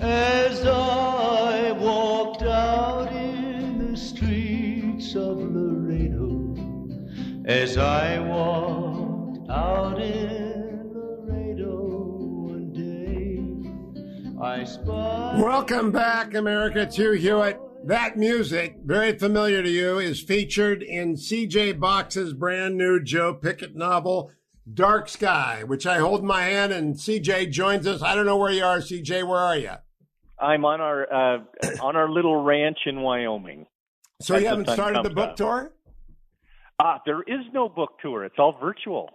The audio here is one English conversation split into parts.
as I walked out in the streets of Laredo, as I walked out in Laredo one day, I spied. Welcome back, America, to Hewitt. That music, very familiar to you, is featured in CJ Box's brand new Joe Pickett novel, Dark Sky, which I hold in my hand, and CJ joins us. I don't know where you are, CJ. Where are you? I'm on our uh, on our little ranch in Wyoming. So you haven't started the book up. tour? Ah, there is no book tour. It's all virtual.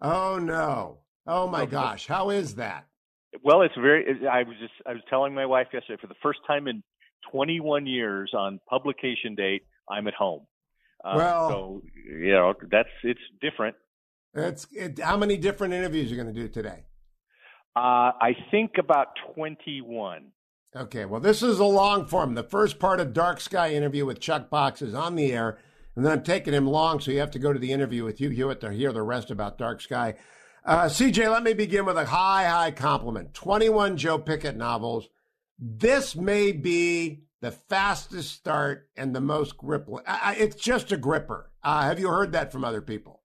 Oh no! Oh my gosh! How is that? Well, it's very. I was just. I was telling my wife yesterday. For the first time in 21 years, on publication date, I'm at home. Uh, Well- so you know that's it's different. It's it, how many different interviews are you going to do today? Uh, I think about 21. Okay, well, this is a long form. The first part of Dark Sky interview with Chuck Box is on the air, and then I'm taking him long, so you have to go to the interview with Hugh Hewitt to hear the rest about Dark Sky. Uh, CJ, let me begin with a high, high compliment. 21 Joe Pickett novels. This may be the fastest start and the most grip. I, I- it's just a gripper. Uh, have you heard that from other people?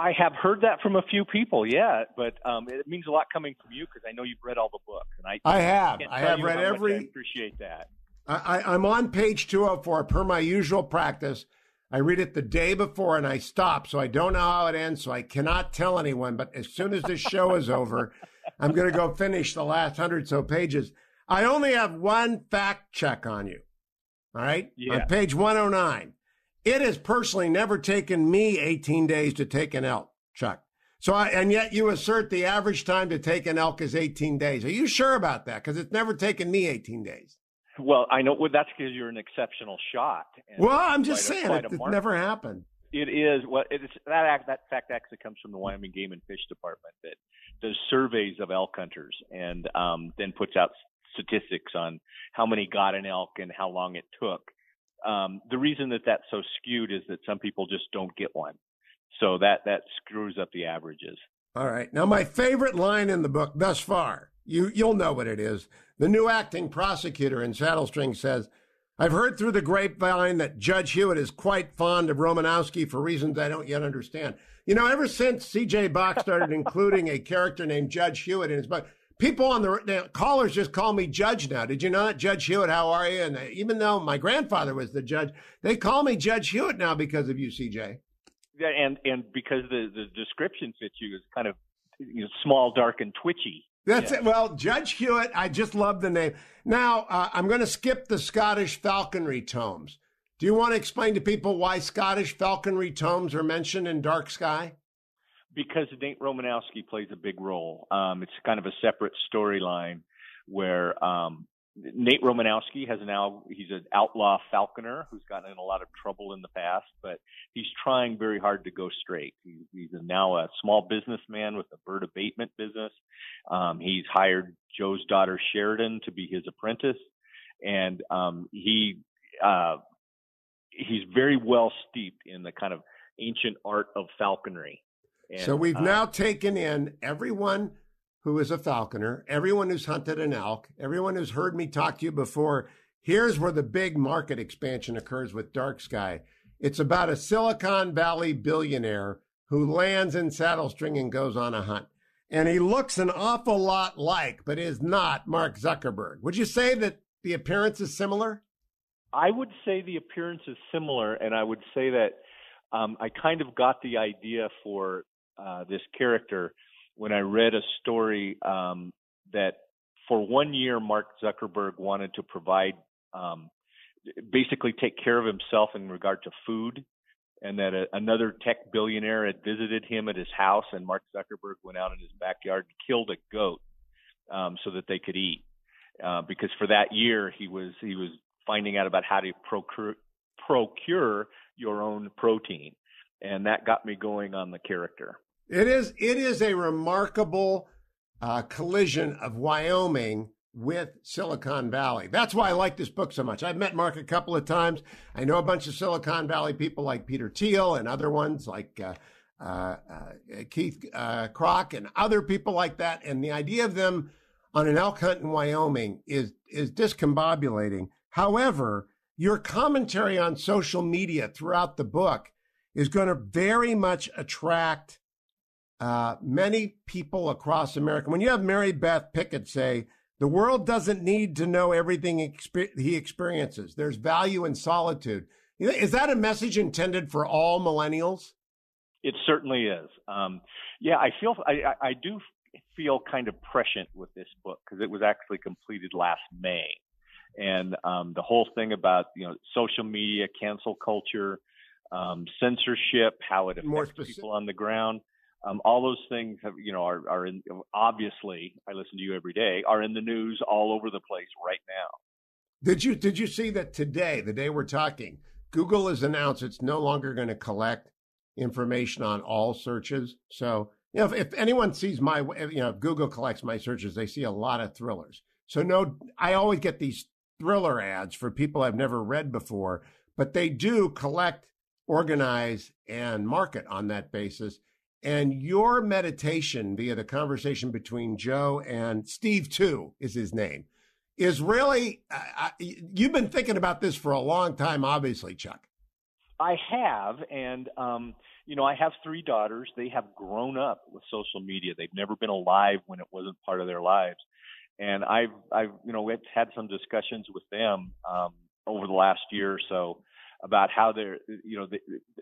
I have heard that from a few people, yeah, but um, it means a lot coming from you because I know you've read all the books, and I I have. I have read much I every appreciate that. I, I, I'm on page 204 per my usual practice. I read it the day before and I stop, so I don't know how it ends, so I cannot tell anyone. But as soon as this show is over, I'm going to go finish the last hundred so pages. I only have one fact check on you. All right? Yeah. On page 109. It has personally never taken me 18 days to take an elk, Chuck. So I, and yet you assert the average time to take an elk is 18 days. Are you sure about that? Because it's never taken me 18 days. Well, I know well, that's because you're an exceptional shot. Well, I'm just a- saying it, it never happened. It is what it is. That act, that fact actually comes from the Wyoming Game and Fish Department that does surveys of elk hunters and um, then puts out statistics on how many got an elk and how long it took. Um, the reason that that's so skewed is that some people just don't get one, so that that screws up the averages. All right. Now, my favorite line in the book thus far, you you'll know what it is. The new acting prosecutor in Saddlestring says, "I've heard through the grapevine that Judge Hewitt is quite fond of Romanowski for reasons I don't yet understand." You know, ever since C.J. Box started including a character named Judge Hewitt in his book, people on the the callers just call me Judge now. Did you know that, Judge Hewitt? How are you? And uh, even though my grandfather was the judge, they call me Judge Hewitt now because of you, C.J. Yeah, and and because the the description fits you as kind of you know, small, dark, and twitchy. That's Yeah. it. Well, Judge Hewitt, I just love the name. Now, uh, I'm going to skip the Scottish falconry tomes. Do you want to explain to people why Scottish falconry tomes are mentioned in Dark Sky? Because Nate Romanowski plays a big role. Um, it's kind of a separate storyline where um, Nate Romanowski has now he's an outlaw falconer who's gotten in a lot of trouble in the past, but he's trying very hard to go straight. He, he's now a small businessman with a bird abatement business. Um, he's hired Joe's daughter Sheridan to be his apprentice, and um, he uh, he's very well steeped in the kind of ancient art of falconry. And, so we've uh, now taken in everyone who is a falconer, everyone who's hunted an elk, everyone who's heard me talk to you before. Here's where the big market expansion occurs with Dark Sky. It's about a Silicon Valley billionaire who lands in Saddlestring and goes on a hunt. And he looks an awful lot like, but is not Mark Zuckerberg. Would you say that the appearance is similar? I would say the appearance is similar, and I would say that um, I kind of got the idea for uh, this character when I read a story um, that for one year Mark Zuckerberg wanted to provide, um, basically take care of himself in regard to food, and that a, another tech billionaire had visited him at his house, and Mark Zuckerberg went out in his backyard and killed a goat um, so that they could eat. Uh, because for that year he was he was finding out about how to procure procure your own protein, and that got me going on the character. It is it is a remarkable uh, collision of Wyoming with Silicon Valley. That's why I like this book so much. I've met Mark a couple of times. I know a bunch of Silicon Valley people like Peter Thiel and other ones like uh, uh, uh, Keith uh, Kroc and other people like that. And the idea of them on an elk hunt in Wyoming is is discombobulating. However, your commentary on social media throughout the book is going to very much attract uh, many people across America. When you have Mary Beth Pickett say, the world doesn't need to know everything exper- he experiences, there's value in solitude. Is that a message intended for all millennials? It certainly is. Um, yeah, I feel I, I do feel kind of prescient with this book because it was actually completed last May and um, the whole thing about you know social media, cancel culture, um, censorship, how it affects people on the ground. Um, all those things have, you know, are, are in, obviously, I listen to you every day, are in the news all over the place right now. Did you, did you see that today, the day we're talking, Google has announced it's no longer going to collect information on all searches. So, you know, if, if anyone sees my, you know, if Google collects my searches, they see a lot of thrillers. So no, I always get these thriller ads for people I've never read before, but they do collect, organize, and market on that basis. And your meditation via the conversation between Joe and Steve, too, is his name, is really, uh, you've been thinking about this for a long time, obviously, Chuck. I have. And, um, you know, I have three daughters. They have grown up with social media. They've never been alive when it wasn't part of their lives and I've I've you know we've had some discussions with them um, over the last year or so about how they're you know they,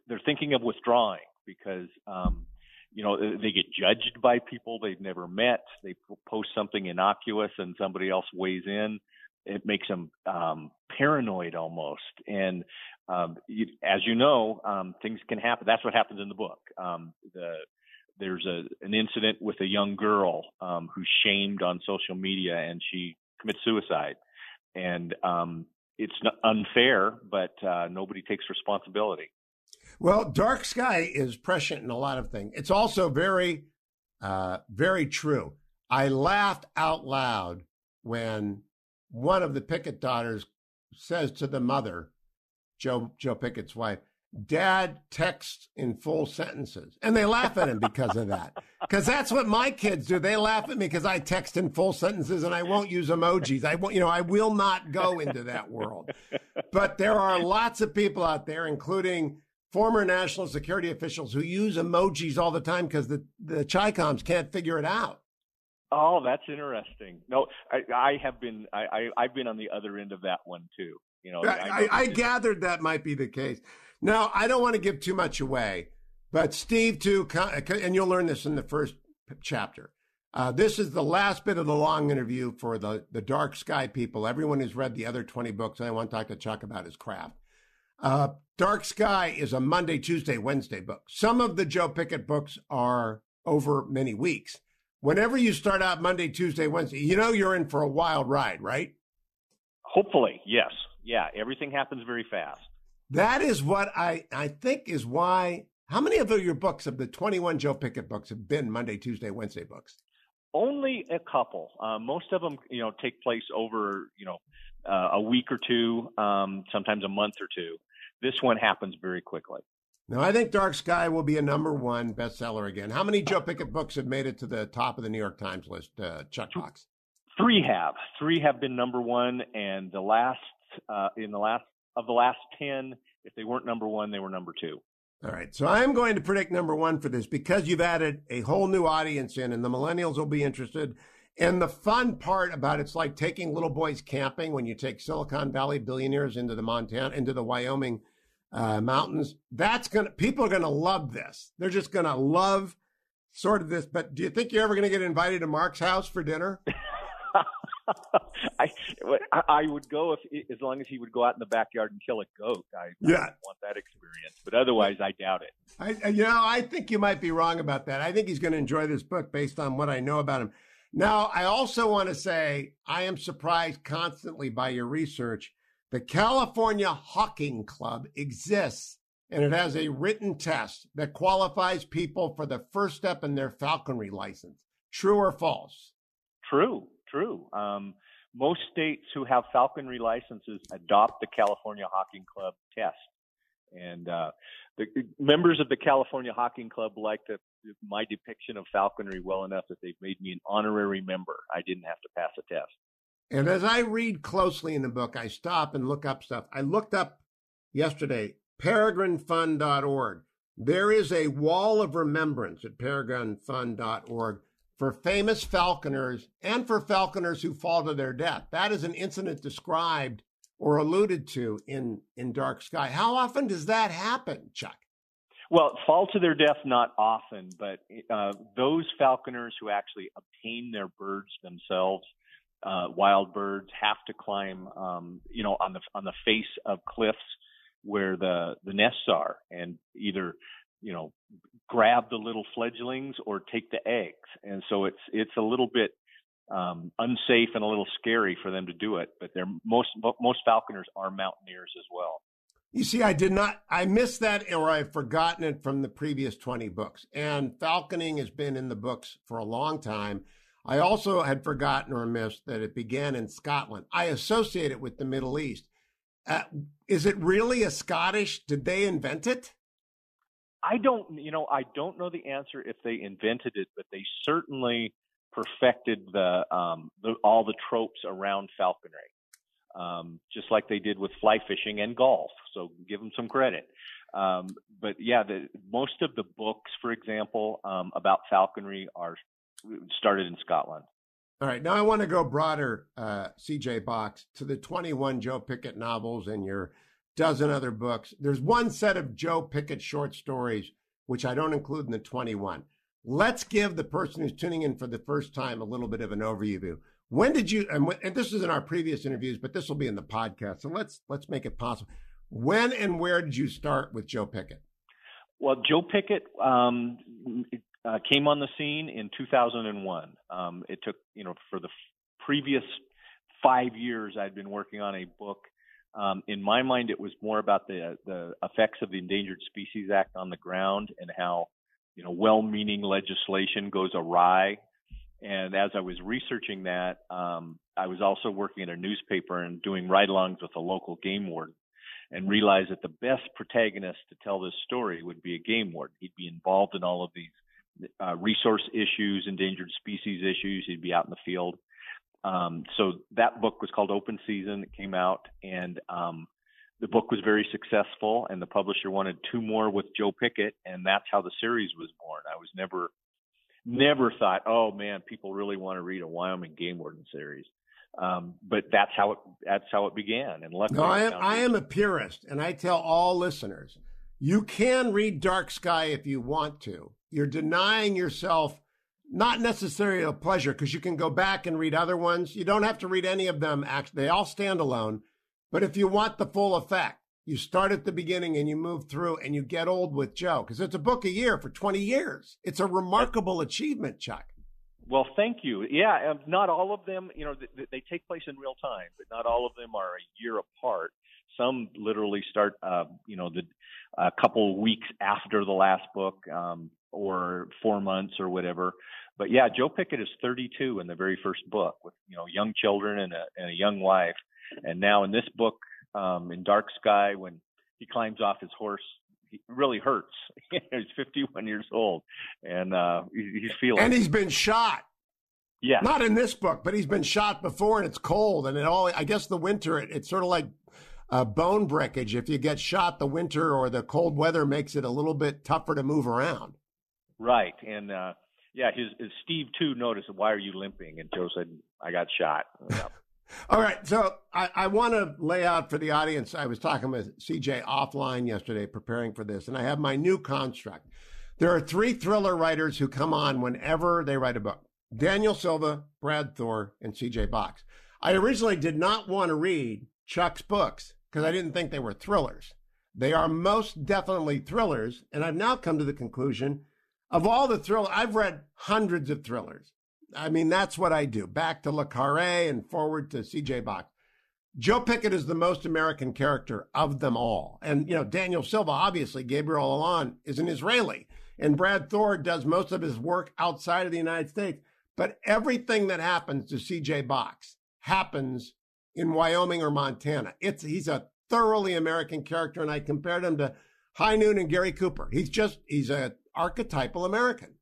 they're thinking of withdrawing because um, you know they get judged by people they've never met. They post something innocuous and somebody else weighs in. It makes them um, paranoid almost. And um, you, as you know, um, things can happen. That's what happens in the book. Um, the there's a an incident with a young girl um, who's shamed on social media and she commits suicide, and um, it's unfair, but uh, nobody takes responsibility. Well, Dark Sky is prescient in a lot of things. It's also very, uh, very true. I laughed out loud when one of the Pickett daughters says to the mother, Joe Joe Pickett's wife, dad texts in full sentences. And they laugh at him because of that. Because that's what my kids do. They laugh at me because i text in full sentences and i won't use emojis. I won't you know i will not go into that world. But there are lots of people out there including former national security officials who use emojis all the time because the the chicoms can't figure it out oh that's interesting no i, I have been I, I i've been on the other end of that one too you know, I, I, I gathered that might be the case. Now, I don't want to give too much away, but Steve, too, and you'll learn this in the first chapter. Uh, this is the last bit of the long interview for the, the Dark Sky people. Everyone who's read the other 20 books, I want to talk to Chuck about his craft. Uh, Dark Sky is a Monday, Tuesday, Wednesday book. Some of the Joe Pickett books are over many weeks. Whenever you start out Monday, Tuesday, Wednesday, you know you're in for a wild ride, right? Hopefully, yes. Yeah, everything happens very fast. That is what I, I think is why. How many of your books of the 21 Joe Pickett books have been Monday, Tuesday, Wednesday books? Only a couple. Uh, most of them, you know, take place over, you know, uh, a week or two, um, sometimes a month or two. This one happens very quickly. Now, I think Dark Sky will be a number one bestseller again. How many Joe Pickett books have made it to the top of the New York Times list, uh, Chuck Box? Three have. Three have been number one, and the last uh, in the last of the last 10, if they weren't number one, they were number two. All right. So I'm going to predict number one for this because you've added a whole new audience in, and the millennials will be interested. And the fun part about it's like taking little boys camping when you take Silicon Valley billionaires into the Montana, into the Wyoming uh, mountains. That's gonna people are gonna love this. They're just gonna love sort of this. But do you think you're ever gonna get invited to Mark's house for dinner? I I would go if as long as he would go out in the backyard and kill a goat. I, yeah. I want that experience, but otherwise, I doubt it. I you know I think you might be wrong about that. I think he's going to enjoy this book based on what I know about him. Now, I also want to say I am surprised constantly by your research. The California Hawking Club exists and it has a written test that qualifies people for the first step in their falconry license. True or false? True true. Um, most states who have falconry licenses adopt the California Hawking Club test. And uh, the members of the California Hawking Club like my depiction of falconry well enough that they've made me an honorary member. I didn't have to pass a test. And as I read closely in the book, I stop and look up stuff. I looked up yesterday peregrinefund.org. There is a wall of remembrance at peregrinefund.org for famous falconers and for falconers who fall to their death. That is an incident described or alluded to in, in Dark Sky. How often does that happen, Chuck? Well, fall to their death not often, but uh, those falconers who actually obtain their birds themselves, uh, wild birds, have to climb, um, you know, on the on the face of cliffs where the the nests are, and either you know grab the little fledglings or take the eggs. And so it's it's a little bit um, unsafe and a little scary for them to do it. But they're most most falconers are mountaineers as well. You see, I did not, I missed that or I've forgotten it from the previous 20 books. And falconing has been in the books for a long time. I also had forgotten or missed that it began in Scotland. I associate it with the Middle East. Uh, is it really a Scottish? Did they invent it? I don't, you know, I don't know the answer if they invented it, but they certainly perfected the, um, the all the tropes around falconry um, just like they did with fly fishing and golf. So give them some credit. Um, but yeah, the, most of the books, for example, um, about falconry are started in Scotland. All right, now I want to go broader, uh, CJ Box, to the 21 Joe Pickett novels and your dozen other books. There's one set of Joe Pickett short stories, which I don't include in the 21. Let's give the person who's tuning in for the first time a little bit of an overview. When did you? And, and this is in our previous interviews, but this will be in the podcast. So let's let's make it possible. When and where did you start with Joe Pickett? Well, Joe Pickett um, uh, came on the scene in 2001. Um, it took, you know, for the previous five years, I'd been working on a book. Um, in my mind, it was more about the the effects of the Endangered Species Act on the ground and how, you know, well-meaning legislation goes awry and as I was researching that, um, I was also working at a newspaper and doing ride-alongs with a local game warden, and realized that the best protagonist to tell this story would be a game warden. He'd be involved in all of these uh, resource issues, endangered species issues. He'd be out in the field. Um, so that book was called Open Season. It came out, and um, the book was very successful. And the publisher wanted two more with Joe Pickett, and that's how the series was born. I was never never thought, oh man, people really want to read a Wyoming game warden series. Um, but that's how it that's how it began. And luckily, no, I am I am a purist, and I tell all listeners, you can read Dark Sky if you want to. You're denying yourself not necessarily a pleasure because you can go back and read other ones. You don't have to read any of them. Actually, they all stand alone. But if you want the full effect, you start at the beginning and you move through and you get old with Joe because it's a book a year for 20 years. It's a remarkable achievement, Chuck. Well, thank you. Yeah, not all of them, you know, they, take place in real time, but not all of them are a year apart. Some literally start, uh, you know, the a couple weeks after the last book, um, or four months or whatever. But yeah, Joe Pickett is 32 in the very first book with you know young children and a, and a young wife, and now in this book, um, in Dark Sky when he climbs off his horse. He really hurts. he's 51 years old, and uh, he's feeling. And he's been shot. Yeah. Not in this book, but he's been shot before, and it's cold, and it all. I guess the winter, it, it's sort of like uh, bone breakage. If you get shot, the winter or the cold weather makes it a little bit tougher to move around. Right, and uh, yeah, his, his Steve too noticed. Why are you limping? And Joe said, "I got shot." All right. So I, I want to lay out for the audience. I was talking with CJ offline yesterday preparing for this, and I have my new construct. There are three thriller writers who come on whenever they write a book Daniel Silva, Brad Thor, and CJ Box. I originally did not want to read Chuck's books because I didn't think they were thrillers. They are most definitely thrillers, and I've now come to the conclusion of all the thrillers, I've read hundreds of thrillers. I mean, that's what I do. Back to Le Carre and forward to CJ Box. Joe Pickett is the most American character of them all. And, you know, Daniel Silva, obviously, Gabriel Allon is an Israeli. And Brad Thor does most of his work outside of the United States. But everything that happens to CJ Box happens in Wyoming or Montana. It's he's a thoroughly American character, and I compared him to High Noon and Gary Cooper. He's just he's a archetypal American.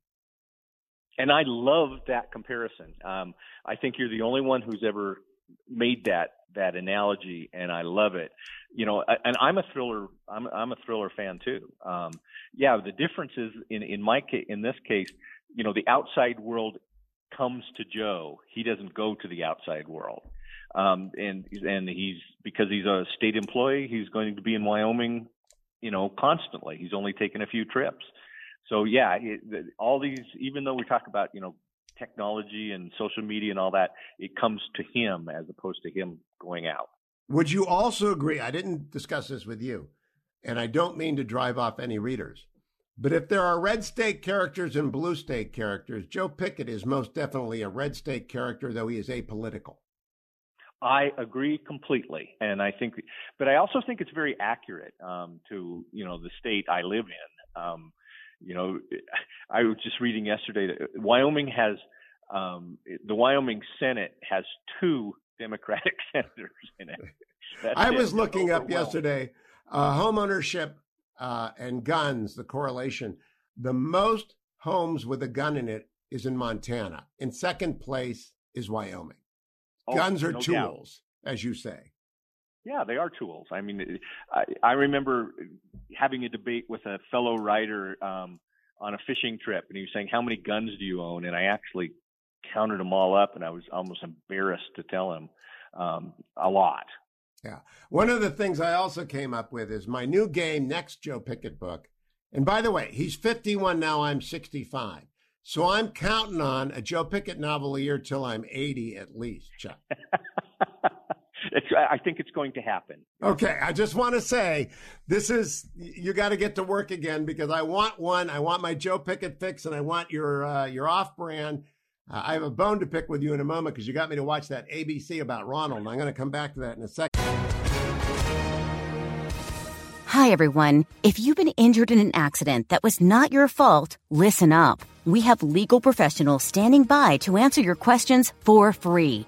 And I love that comparison. Um, I think you're the only one who's ever made that that analogy, and I love it. You know, and I'm a thriller. I'm I'm a thriller fan too. Um, yeah, the difference is in in my case, in this case, you know, the outside world comes to Joe. He doesn't go to the outside world. Um, and and he's because he's a state employee, he's going to be in Wyoming, you know, constantly. He's only taken a few trips. So yeah, it, all these, even though we talk about you know technology and social media and all that, it comes to him as opposed to him going out. Would you also agree? I didn't discuss this with you, and I don't mean to drive off any readers. But if there are red state characters and blue state characters, Joe Pickett is most definitely a red state character, though he is apolitical. I agree completely, and I think, but I also think it's very accurate um, to you know the state I live in. Um, you know, I was just reading yesterday that Wyoming has um, the Wyoming Senate has two Democratic senators in it. That's I was it. looking up yesterday uh, home ownership uh, and guns, the correlation. The most homes with a gun in it is in Montana. In second place is Wyoming. Oh, guns are no tools, doubt. as you say. Yeah, they are tools. I mean, I, I remember having a debate with a fellow writer um, on a fishing trip, and he was saying, "How many guns do you own?" And I actually counted them all up, and I was almost embarrassed to tell him um, a lot. Yeah. One of the things I also came up with is my new game, next Joe Pickett book. And by the way, he's 51 now, I'm 65. So I'm counting on a Joe Pickett novel a year till I'm 80 at least, Chuck. I think it's going to happen. Okay, I just want to say this is you got to get to work again because I want one. I want my Joe Pickett fix, and I want your uh, your off brand. Uh, I have a bone to pick with you in a moment because you got me to watch that ABC about Ronald. And I'm going to come back to that in a second. Hi, everyone. If you've been injured in an accident that was not your fault, listen up. We have legal professionals standing by to answer your questions for free.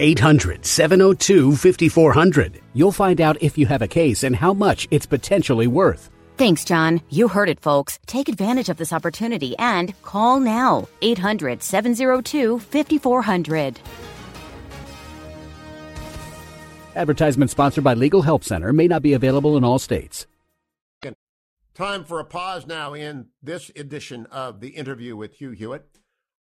800 702 5400. You'll find out if you have a case and how much it's potentially worth. Thanks, John. You heard it, folks. Take advantage of this opportunity and call now 800 702 5400. Advertisement sponsored by Legal Help Center may not be available in all states. Time for a pause now in this edition of the interview with Hugh Hewitt.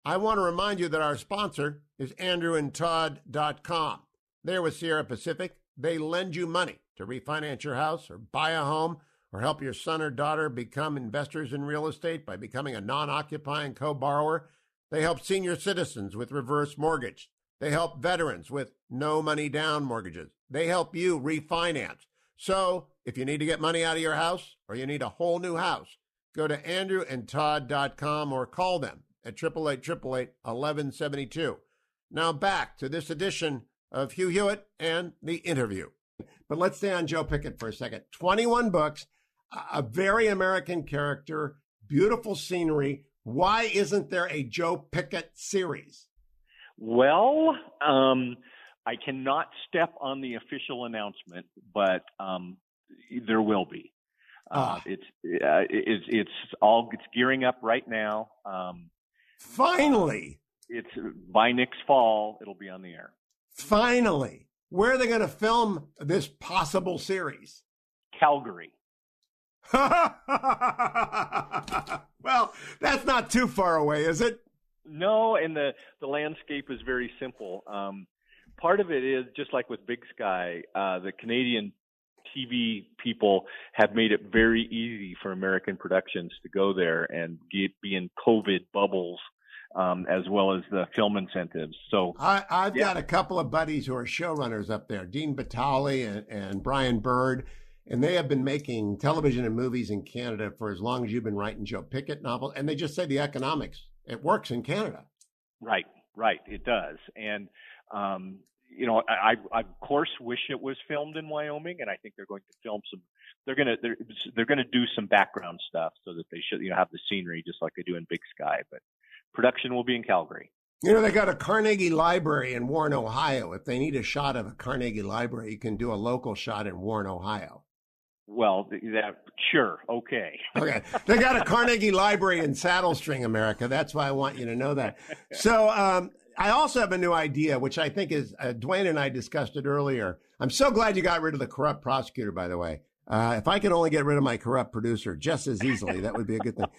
I want to remind you that our sponsor is andrewandtodd.com. They're with Sierra Pacific. They lend you money to refinance your house or buy a home or help your son or daughter become investors in real estate by becoming a non occupying co borrower. They help senior citizens with reverse mortgage. They help veterans with no money down mortgages. They help you refinance. So if you need to get money out of your house or you need a whole new house, go to andrewandtodd.com or call them at 888 1172. Now back to this edition of Hugh Hewitt and the interview. But let's stay on Joe Pickett for a second. 21 books, a very American character, beautiful scenery. Why isn't there a Joe Pickett series? Well, um, I cannot step on the official announcement, but um, there will be. Uh, ah. it's uh, it's it's all it's gearing up right now. Um, Finally. It's by next fall, it'll be on the air. Finally. Where are they going to film this possible series? Calgary. well, that's not too far away, is it? No, and the the landscape is very simple. Um, part of it is just like with Big Sky, uh, the Canadian TV people have made it very easy for American productions to go there and get, be in COVID bubbles. Um, as well as the film incentives. So I, have yeah. got a couple of buddies who are showrunners up there, Dean Batali and, and Brian Bird, and they have been making television and movies in Canada for as long as you've been writing Joe Pickett novels, and they just say the economics it works in Canada. Right, right, it does, and um, you know, I, I of course wish it was filmed in Wyoming, and I think they're going to film some. They're gonna they're they're gonna do some background stuff so that they should you know have the scenery just like they do in Big Sky, but production will be in Calgary. You know, they got a Carnegie Library in Warren, Ohio. If they need a shot of a Carnegie Library, you can do a local shot in Warren, Ohio. Well, that sure, okay. okay, they got a Carnegie Library in Saddlestring, America. That's why I want you to know that. So, um, I also have a new idea, which I think is uh, Dwayne and I discussed it earlier. I'm so glad you got rid of the corrupt prosecutor, by the way. Uh, if I could only get rid of my corrupt producer just as easily, that would be a good thing.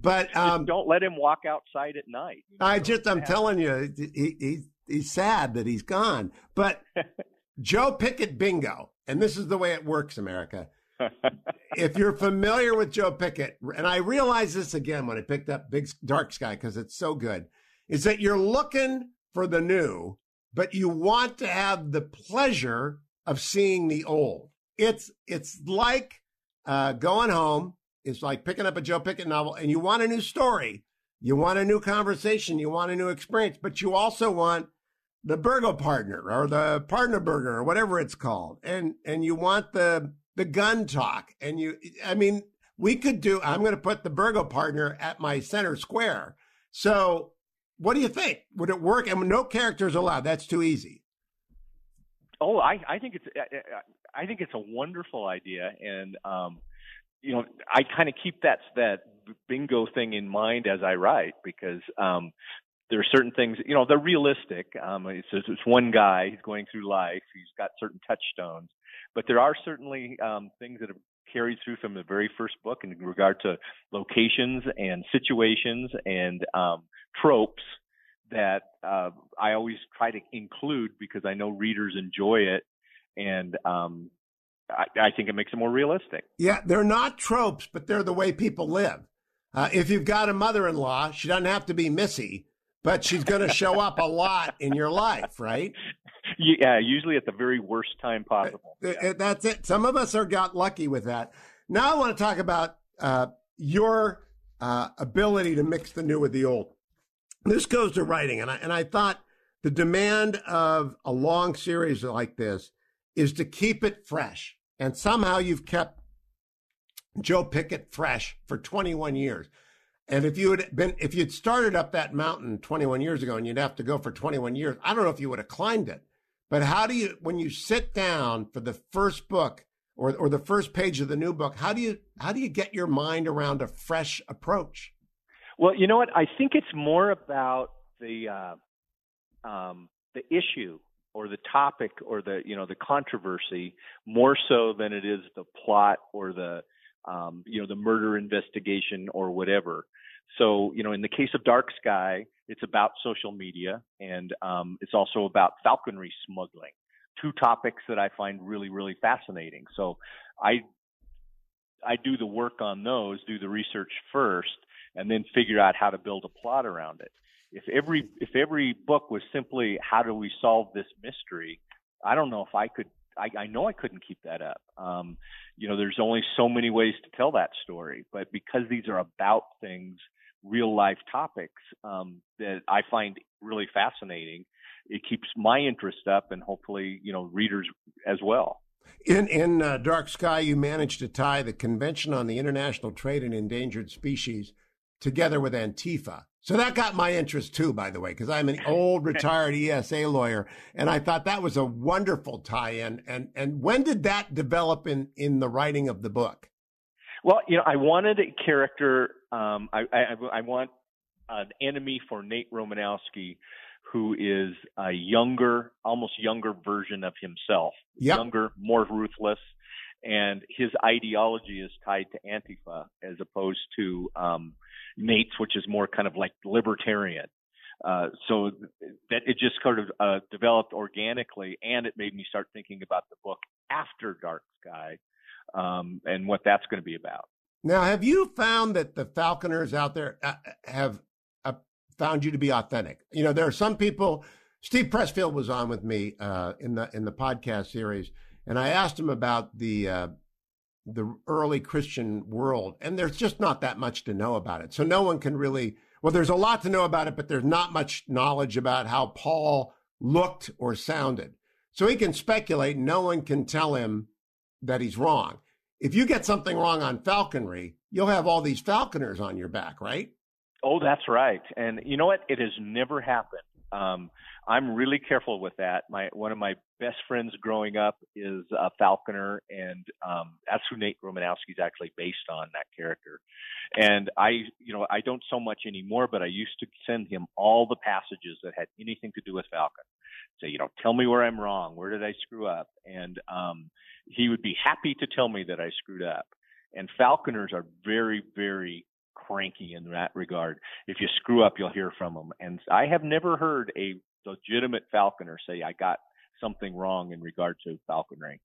But um, don't let him walk outside at night. I just, I'm telling you, he, he, he's sad that he's gone. But Joe Pickett bingo, and this is the way it works, America. if you're familiar with Joe Pickett, and I realized this again when I picked up Big Dark Sky because it's so good is that you're looking for the new, but you want to have the pleasure of seeing the old. It's it's like uh, going home. It's like picking up a Joe Pickett novel, and you want a new story, you want a new conversation, you want a new experience, but you also want the burger partner or the partner burger or whatever it's called, and and you want the the gun talk, and you. I mean, we could do. I'm going to put the burger partner at my center square. So what do you think? Would it work? And no characters allowed. That's too easy. Oh, I, I think it's I think it's a wonderful idea, and um, you know, I kind of keep that that bingo thing in mind as I write because um, there are certain things, you know, they're realistic. Um, it's, it's one guy, he's going through life, he's got certain touchstones, but there are certainly um, things that have carried through from the very first book in regard to locations and situations and um, tropes that uh, I always try to include because I know readers enjoy it, and um, I, I, think it makes it more realistic. Yeah, they're not tropes, but they're the way people live. Uh, if you've got a mother-in-law, she doesn't have to be Missy, but she's going to show up a lot in your life, right? Yeah, usually at the very worst time possible. Uh, yeah. That's it. Some of us are got lucky with that. Now I want to talk about uh, your uh, ability to mix the new with the old. This goes to writing, and I and I thought the demand of a long series like this is to keep it fresh, and somehow you've kept Joe Pickett fresh for 21 years. And if you had been, if you'd started up that mountain 21 years ago and you'd have to go for 21 years, I don't know if you would have climbed it. But how do you, when you sit down for the first book or, or the first page of the new book, how do you, how do you get your mind around a fresh approach? Well, you know what? I think it's more about the uh, um, the issue or the topic or the you know the controversy more so than it is the plot or the um, you know the murder investigation or whatever. So you know, in the case of Dark Sky, it's about social media and um, it's also about falconry smuggling. Two topics that I find really really fascinating. So I I do the work on those, do the research first, and then figure out how to build a plot around it. If every if every book was simply how do we solve this mystery, I don't know if I could. I, I know I couldn't keep that up. Um, you know, there's only so many ways to tell that story, but because these are about things, real life topics um, that I find really fascinating, it keeps my interest up, and hopefully, you know, readers as well. In in uh, Dark Sky, you managed to tie the Convention on the International Trade in Endangered Species together with Antifa. So that got my interest too, by the way, because I'm an old retired ESA lawyer, and I thought that was a wonderful tie-in. And and when did that develop in in the writing of the book? Well, you know, I wanted a character. Um, I, I I want an enemy for Nate Romanowski, who is a younger, almost younger version of himself, yep. younger, more ruthless, and his ideology is tied to Antifa as opposed to um, Nate's, which is more kind of like libertarian. Uh, so that it just sort of uh, developed organically, and it made me start thinking about the book after Dark Sky um, and what that's going to be about. Now, have you found that the falconers out there uh, have uh, found you to be authentic? You know, there are some people. Steve Pressfield was on with me uh, in the in the podcast series, and I asked him about the the early Christian world, and there's just not that much to know about it. So no one can really, well, there's a lot to know about it, but there's not much knowledge about how Paul looked or sounded. So he can speculate. No one can tell him that he's wrong. If you get something wrong on falconry, you'll have all these falconers on your back, right? Oh, that's right. And you know what? It has never happened. Um, I'm really careful with that. My one of my best friends growing up is a falconer, and um, that's who Nate Romanowski is actually based on that character. And I, you know, I don't so much anymore, but I used to send him all the passages that had anything to do with Falcon. Say, you know, tell me where I'm wrong. Where did I screw up? And um, he would be happy to tell me that I screwed up. And falconers are very, very cranky in that regard. If you screw up, you'll hear from them. And I have never heard a legitimate falconer say I got something wrong in regard to falconry.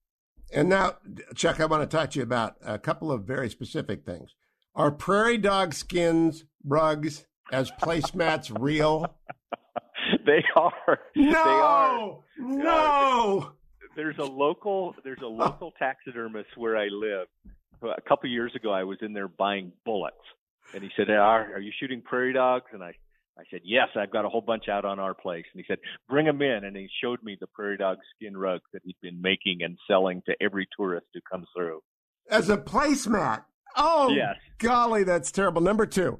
And now, Chuck, I want to talk to you about a couple of very specific things. Are prairie dog skins rugs as placemats real? they are. No, they are. no. Uh, there's a local. There's a local taxidermist where I live. A couple years ago, I was in there buying bullets, and he said, "Are, are you shooting prairie dogs?" And I I said, Yes, I've got a whole bunch out on our place. And he said, Bring them in. And he showed me the prairie dog skin rug that he'd been making and selling to every tourist who comes through. As a placemat. Oh, yes. golly, that's terrible. Number two,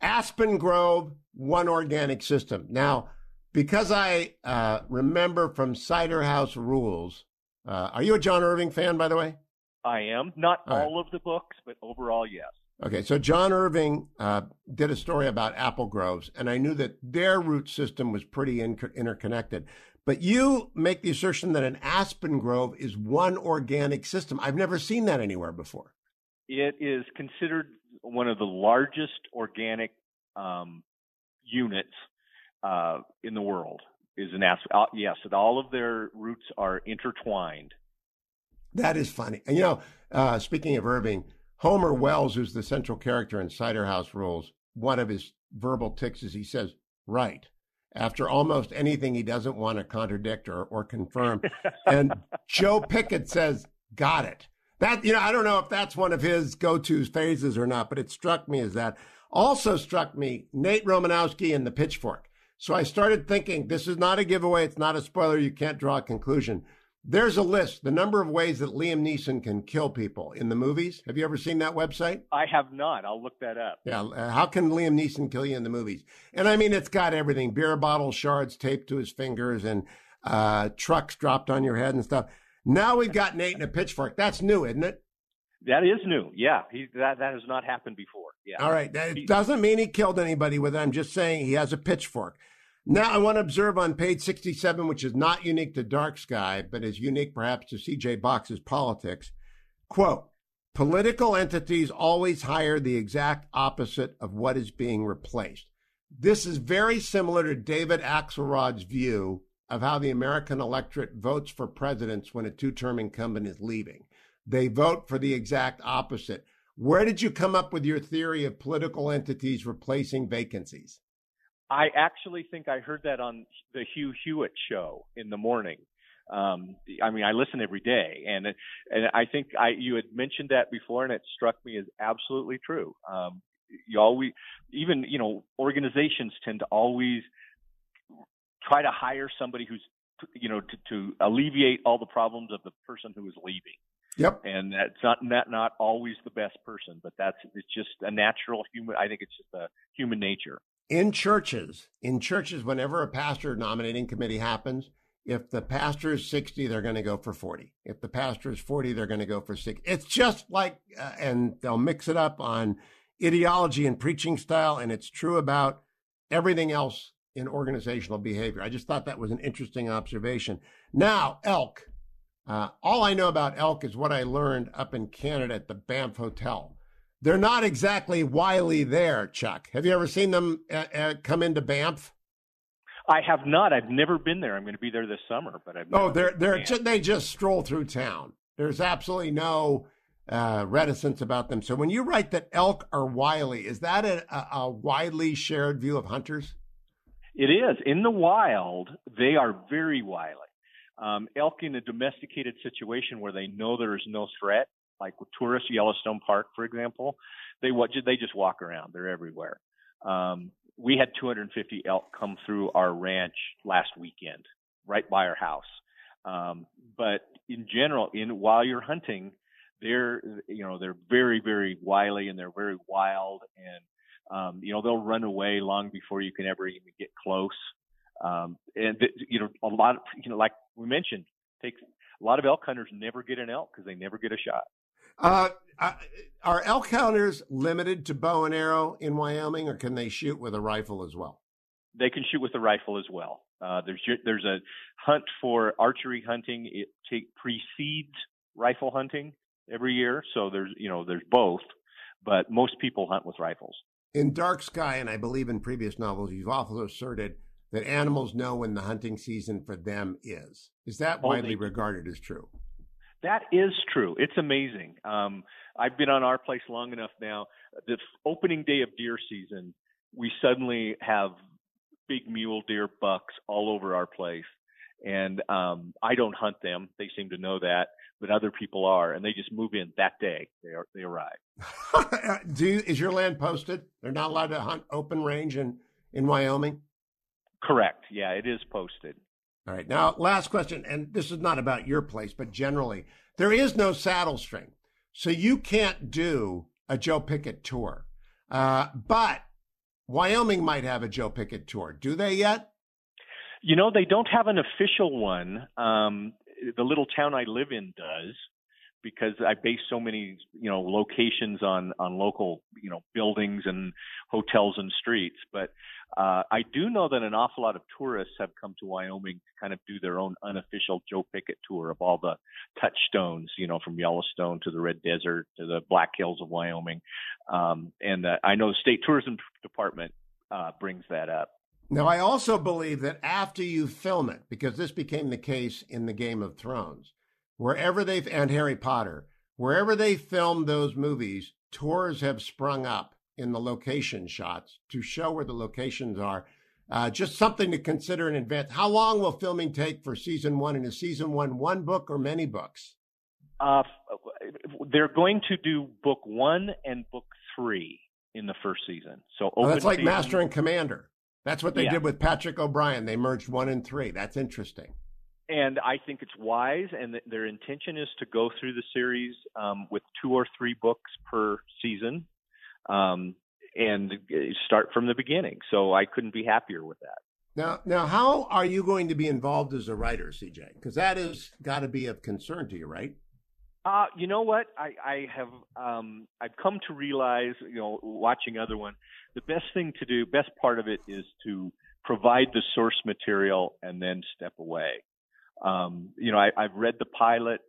Aspen Grove, one organic system. Now, because I uh, remember from Cider House Rules, uh, are you a John Irving fan, by the way? I am. Not all, all right. of the books, but overall, yes. Okay, so John Irving uh, did a story about apple groves, and I knew that their root system was pretty in- interconnected. But you make the assertion that an aspen grove is one organic system. I've never seen that anywhere before. It is considered one of the largest organic um, units uh, in the world. Is an aspen? Uh, yes, and all of their roots are intertwined. That is funny. And you know, uh, speaking of Irving, Homer Wells, who's the central character in Cider House Rules, one of his verbal tics is he says, right, after almost anything he doesn't want to contradict or, or confirm. and Joe Pickett says, got it. That, you know, I don't know if that's one of his go to phases or not, but it struck me as that. Also struck me Nate Romanowski and the pitchfork. So I started thinking, this is not a giveaway. It's not a spoiler. You can't draw a conclusion. There's a list, the number of ways that Liam Neeson can kill people in the movies. Have you ever seen that website? I have not. I'll look that up. Yeah. Uh, how can Liam Neeson kill you in the movies? And I mean, it's got everything beer bottle shards taped to his fingers and uh, trucks dropped on your head and stuff. Now we've got Nate and a pitchfork. That's new, isn't it? That is new. Yeah. He, that, that has not happened before. Yeah. All right. That doesn't mean he killed anybody with it. I'm just saying he has a pitchfork. Now, I want to observe on page 67, which is not unique to Dark Sky, but is unique perhaps to CJ Box's politics. Quote, political entities always hire the exact opposite of what is being replaced. This is very similar to David Axelrod's view of how the American electorate votes for presidents when a two term incumbent is leaving. They vote for the exact opposite. Where did you come up with your theory of political entities replacing vacancies? I actually think I heard that on the Hugh Hewitt show in the morning. Um, I mean, I listen every day, and and I think I you had mentioned that before, and it struck me as absolutely true. Um, you always, even you know, organizations tend to always try to hire somebody who's you know to, to alleviate all the problems of the person who is leaving. Yep. And that's not not not always the best person, but that's it's just a natural human. I think it's just a human nature in churches, in churches, whenever a pastor nominating committee happens, if the pastor is 60, they're going to go for 40. If the pastor is 40, they're going to go for 60. It's just like, uh, and they'll mix it up on ideology and preaching style. And it's true about everything else in organizational behavior. I just thought that was an interesting observation. Now, elk. Uh, all I know about elk is what I learned up in Canada at the Banff Hotel they're not exactly wily there, Chuck. Have you ever seen them uh, uh, come into Banff? I have not. I've never been there. I'm going to be there this summer, but I've oh, they're they're just, they just stroll through town. There's absolutely no uh, reticence about them. So when you write that elk are wily, is that a, a widely shared view of hunters? It is. In the wild, they are very wily. Um, elk in a domesticated situation where they know there is no threat like with tourist Yellowstone Park, for example, they what they just walk around. They're everywhere. Um, we had 250 elk come through our ranch last weekend, right by our house. Um, but in general, in while you're hunting, they're you know they're very very wily and they're very wild and um, you know they'll run away long before you can ever even get close. Um, and you know a lot of you know like we mentioned takes a lot of elk hunters never get an elk because they never get a shot. Uh, are elk hunters limited to bow and arrow in Wyoming, or can they shoot with a rifle as well? They can shoot with a rifle as well. Uh, there's there's a hunt for archery hunting. It take, precedes rifle hunting every year, so there's you know there's both, but most people hunt with rifles. In Dark Sky, and I believe in previous novels, you've also asserted that animals know when the hunting season for them is. Is that widely regarded as true? That is true. It's amazing. Um, I've been on our place long enough now. The opening day of deer season, we suddenly have big mule deer bucks all over our place. And um, I don't hunt them. They seem to know that, but other people are, and they just move in that day. They are they arrive. Do you, is your land posted? They're not allowed to hunt open range in in Wyoming. Correct. Yeah, it is posted. All right. Now, last question, and this is not about your place, but generally, there is no Saddlestring, so you can't do a Joe Pickett tour. Uh, but Wyoming might have a Joe Pickett tour. Do they yet? You know, they don't have an official one. Um, the little town I live in does because I base so many, you know, locations on on local, you know, buildings and hotels and streets. But uh, I do know that an awful lot of tourists have come to Wyoming to kind of do their own unofficial Joe Pickett tour of all the touchstones, you know, from Yellowstone to the Red Desert to the Black Hills of Wyoming. Um, and uh, I know the state tourism department uh, brings that up. Now, I also believe that after you film it, because this became the case in the Game of Thrones, wherever they've, and Harry Potter, wherever they filmed those movies, tours have sprung up in the location shots to show where the locations are. Uh, just something to consider in advance. How long will filming take for season one? And is season one one book or many books? Uh, they're going to do book one and book three in the first season. So oh, that's like season. Master and Commander. That's what they yeah. did with Patrick O'Brian. They merged one and three. That's interesting. And I think it's wise, and th- their intention is to go through the series um, with two or three books per season, um, and start from the beginning. So I couldn't be happier with that. Now, now, how are you going to be involved as a writer, CJ? Because that has got to be of concern to you, right? Uh, you know what? I, I have um, I've come to realize, you know, watching other one, the best thing to do, best part of it is to provide the source material and then step away. Um, you know, I, I've read the pilot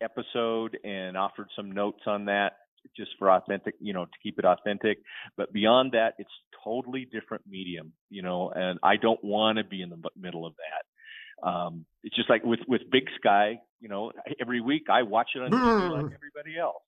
episode and offered some notes on that just for authentic, you know, to keep it authentic. But beyond that, it's totally different medium, you know, and I don't want to be in the middle of that. Um, it's just like with with Big Sky. You know, every week I watch it on TV like everybody else.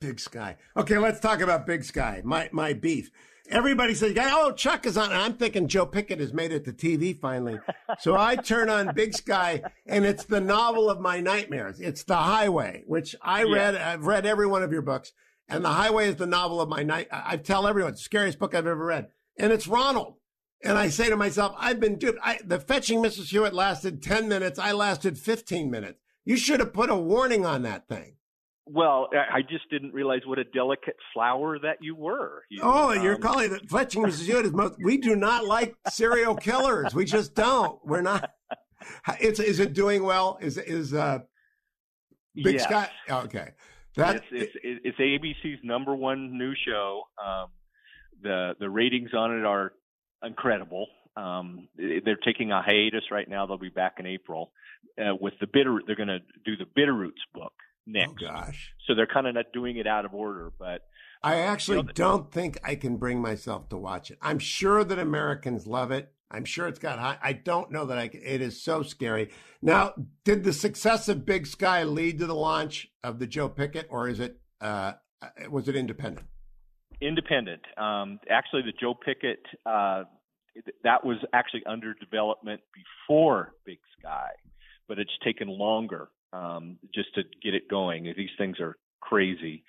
Big Sky. Okay, let's talk about Big Sky. My my beef. Everybody says, "Oh, Chuck is on." I'm thinking Joe Pickett has made it to TV finally. so I turn on Big Sky, and it's the novel of my nightmares. It's The Highway, which I yeah. read. I've read every one of your books, and The Highway is the novel of my night. I tell everyone, it's the scariest book I've ever read, and it's Ronald. And I say to myself, I've been duped. I, the fetching Mrs. Hewitt lasted 10 minutes. I lasted 15 minutes. You should have put a warning on that thing. Well, I just didn't realize what a delicate flower that you were. You, oh, um, you're calling it fetching Mrs. Hewitt is most. We do not like serial killers. We just don't. We're not. It's is it doing well? Is is uh Big yes. Sky? Okay, that it's, it's, it's ABC's number one new show. Um, the the ratings on it are incredible. Um, they're taking a hiatus right now. They'll be back in April uh, with the bitter. They're going to do the Bitterroots book next. Oh gosh! So they're kind of not doing it out of order, but I actually you know, don't think I can bring myself to watch it. I'm sure that Americans love it. I'm sure it's got high. I don't know that I. Can, it is so scary. Now, did the success of Big Sky lead to the launch of the Joe Pickett, or is it? Uh, was it independent? independent. Um, actually, the Joe Pickett uh, that was actually under development before Big Sky, but it's taken longer um, just to get it going. These things are crazy.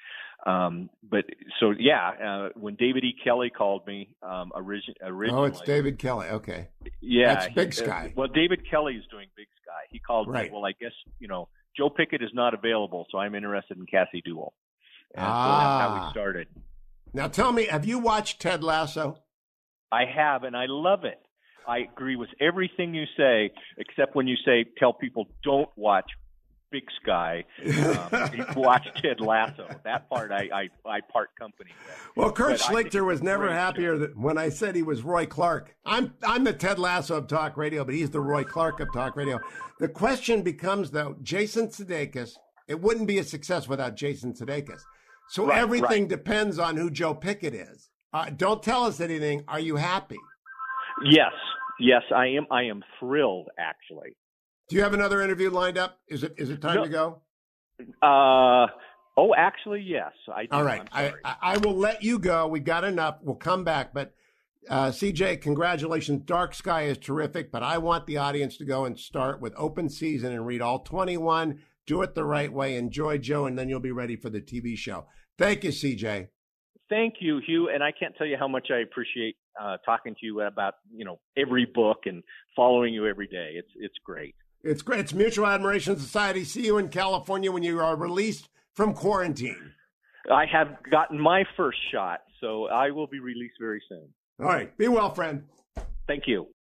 Um, but so yeah, uh, when David E. Kelley called me um, origin, originally, oh, it's David Kelley. Okay, yeah, that's Big he, Sky. Uh, well, David Kelley is doing Big Sky. He called right. me. Well, I guess you know Joe Pickett is not available, so I'm interested in Cassie Dewell. And ah. so that's how we started. Now tell me, have you watched Ted Lasso? I have, and I love it. I agree with everything you say, except when you say tell people don't watch Big Sky, um, watch Ted Lasso. That part I I, I part company with. Well, Kurt But Schlichter was never happier than when I said he was Roy Clark. I'm I'm the Ted Lasso of talk radio, but he's the Roy Clark of talk radio. The question becomes though, Jason Sudeikis. It wouldn't be a success without Jason Sudeikis. So Right, everything depends on who Joe Pickett is. Uh, don't tell us anything. Are you happy? Yes, yes, I am. I am thrilled actually. Do you have another interview lined up? Is it is it time No. to go? Uh, oh, actually, yes. I do. All right. I I will let you go. We've got enough. We'll come back, but uh, CJ, congratulations. Dark Sky is terrific, but I want the audience to go and start with open season and read all 21. Do it the right way. Enjoy Joe, and then you'll be ready for the TV show. Thank you, CJ. Thank you, Hugh, and I can't tell you how much I appreciate uh, talking to you about you know every book and following you every day. It's it's great. It's great. It's Mutual Admiration Society. See you in California when you are released from quarantine. I have gotten my first shot, so I will be released very soon. All right. Be well, friend. Thank you.